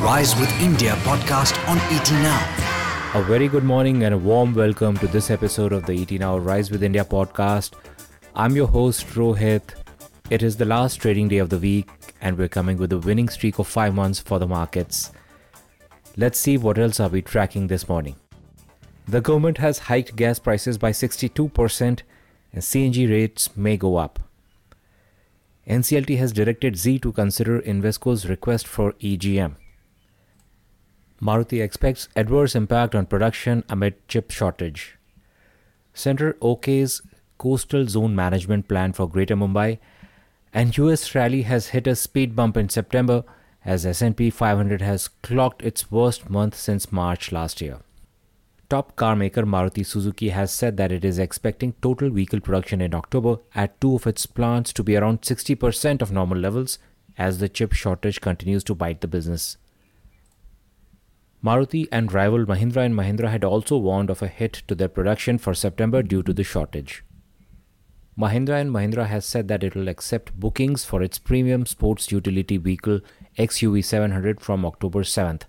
Rise with India podcast on ET Now. A very good morning and a warm welcome to this episode of the ET Now Rise with India podcast. I'm your host, Rohit. It is the last trading day of the week, and we're coming with a winning streak of five months for the markets. Let's see what else are we tracking this morning. The government has hiked gas prices by 62%, and CNG rates may go up. NCLT has directed Zee to consider Invesco's request for EGM. Maruti expects adverse impact on production amid chip shortage. Centre OK's coastal zone management plan for Greater Mumbai and US rally has hit a speed bump in September as S&P 500 has clocked its worst month since March last year. Top car maker Maruti Suzuki has said that it is expecting total vehicle production in October at two of its plants to be around 60% of normal levels as the chip shortage continues to bite the business. Maruti and rival Mahindra and Mahindra had also warned of a hit to their production for September due to the shortage. Mahindra and Mahindra has said that it will accept bookings for its premium sports utility vehicle XUV 700 from October 7th.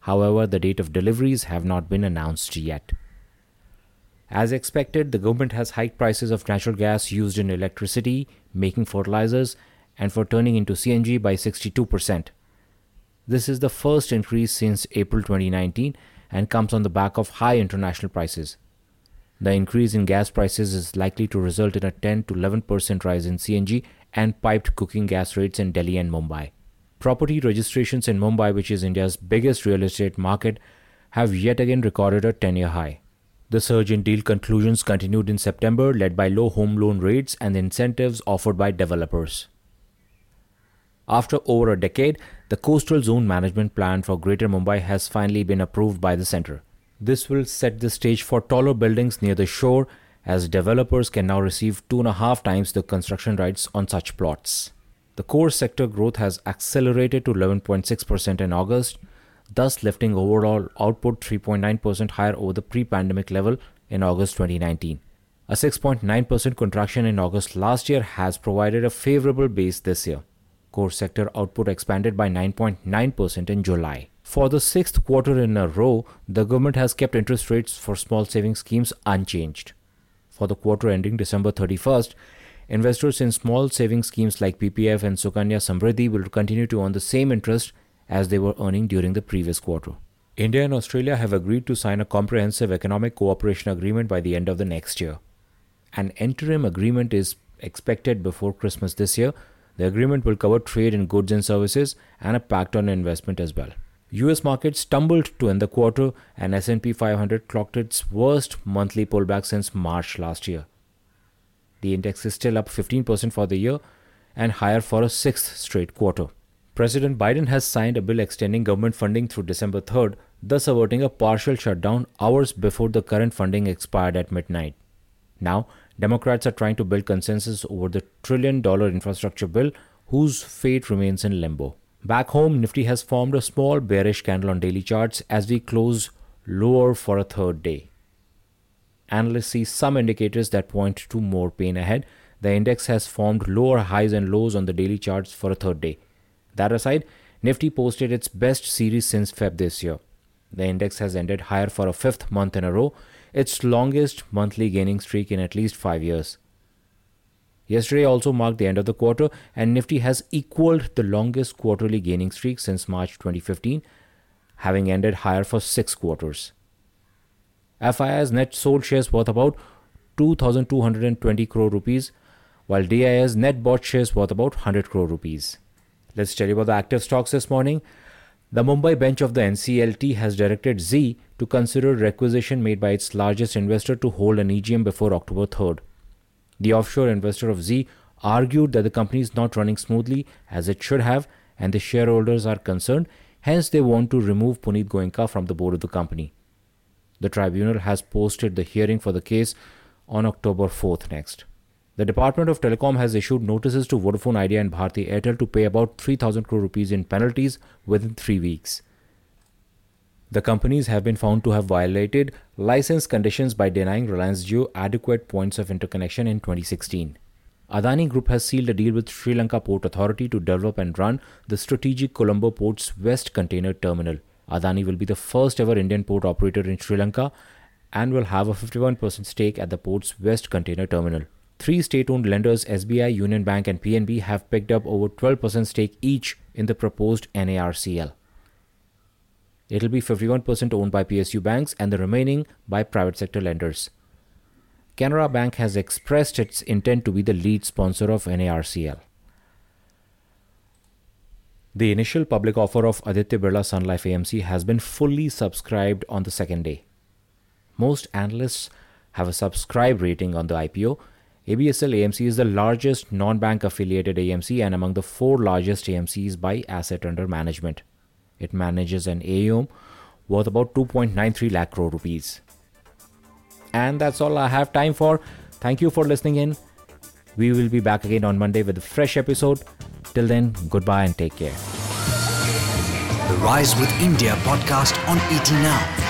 However, the date of deliveries have not been announced yet. As expected, the government has hiked prices of natural gas used in electricity, making fertilizers, and for turning into CNG by 62%. This is the first increase since April 2019 and comes on the back of high international prices. The increase in gas prices is likely to result in a 10 to 11% rise in CNG and piped cooking gas rates in Delhi and Mumbai. Property registrations in Mumbai, which is India's biggest real estate market, have yet again recorded a 10 year high. The surge in deal conclusions continued in September, led by low home loan rates and incentives offered by developers. After over a decade, the Coastal Zone Management Plan for Greater Mumbai has finally been approved by the centre. This will set the stage for taller buildings near the shore, as developers can now receive two and a half times the construction rights on such plots. The core sector growth has accelerated to 11.6% in August, thus lifting overall output 3.9% higher over the pre pandemic level in August 2019. A 6.9% contraction in August last year has provided a favorable base this year. Core sector output expanded by 9.9% in July. For the sixth quarter in a row, the government has kept interest rates for small savings schemes unchanged. For the quarter ending December 31st, Investors in small savings schemes like PPF and Sukanya Samriddhi will continue to earn the same interest as they were earning during the previous quarter. India and Australia have agreed to sign a comprehensive economic cooperation agreement by the end of the next year. An interim agreement is expected before Christmas this year. The agreement will cover trade in goods and services and a pact on investment as well. US markets stumbled to end the quarter and S&P 500 clocked its worst monthly pullback since March last year. The index is still up 15% for the year and higher for a sixth straight quarter. President Biden has signed a bill extending government funding through December 3rd, thus averting a partial shutdown hours before the current funding expired at midnight. Now, Democrats are trying to build consensus over the trillion dollar infrastructure bill, whose fate remains in limbo. Back home, Nifty has formed a small bearish candle on daily charts as we close lower for a third day analysts see some indicators that point to more pain ahead. The index has formed lower highs and lows on the daily charts for a third day. That aside, Nifty posted its best series since Feb this year. The index has ended higher for a fifth month in a row, its longest monthly gaining streak in at least five years. Yesterday also marked the end of the quarter, and Nifty has equaled the longest quarterly gaining streak since March 2015, having ended higher for six quarters. FII's net sold shares worth about 2,220 crore rupees, while DII's net bought shares worth about 100 crore rupees. Let's tell you about the active stocks this morning. The Mumbai bench of the NCLT has directed Zee to consider requisition made by its largest investor to hold an EGM before October 3rd. The offshore investor of Zee argued that the company is not running smoothly as it should have and the shareholders are concerned, hence, they want to remove Puneet Goenka from the board of the company. The tribunal has posted the hearing for the case on October 4th next. The Department of Telecom has issued notices to Vodafone Idea and Bharti Airtel to pay about 3000 crore rupees in penalties within 3 weeks. The companies have been found to have violated license conditions by denying Reliance Jio adequate points of interconnection in 2016. Adani Group has sealed a deal with Sri Lanka Port Authority to develop and run the strategic Colombo Port's West Container Terminal. Adani will be the first ever Indian port operator in Sri Lanka and will have a 51% stake at the port's West Container Terminal. Three state owned lenders, SBI, Union Bank, and PNB, have picked up over 12% stake each in the proposed NARCL. It'll be 51% owned by PSU banks and the remaining by private sector lenders. Canara Bank has expressed its intent to be the lead sponsor of NARCL. The initial public offer of Aditya Birla Sun Life AMC has been fully subscribed on the second day. Most analysts have a subscribe rating on the IPO. ABSL AMC is the largest non bank affiliated AMC and among the four largest AMCs by asset under management. It manages an AUM worth about 2.93 lakh crore rupees. And that's all I have time for. Thank you for listening in. We will be back again on Monday with a fresh episode. Till then, goodbye and take care. The Rise with India podcast on ET Now.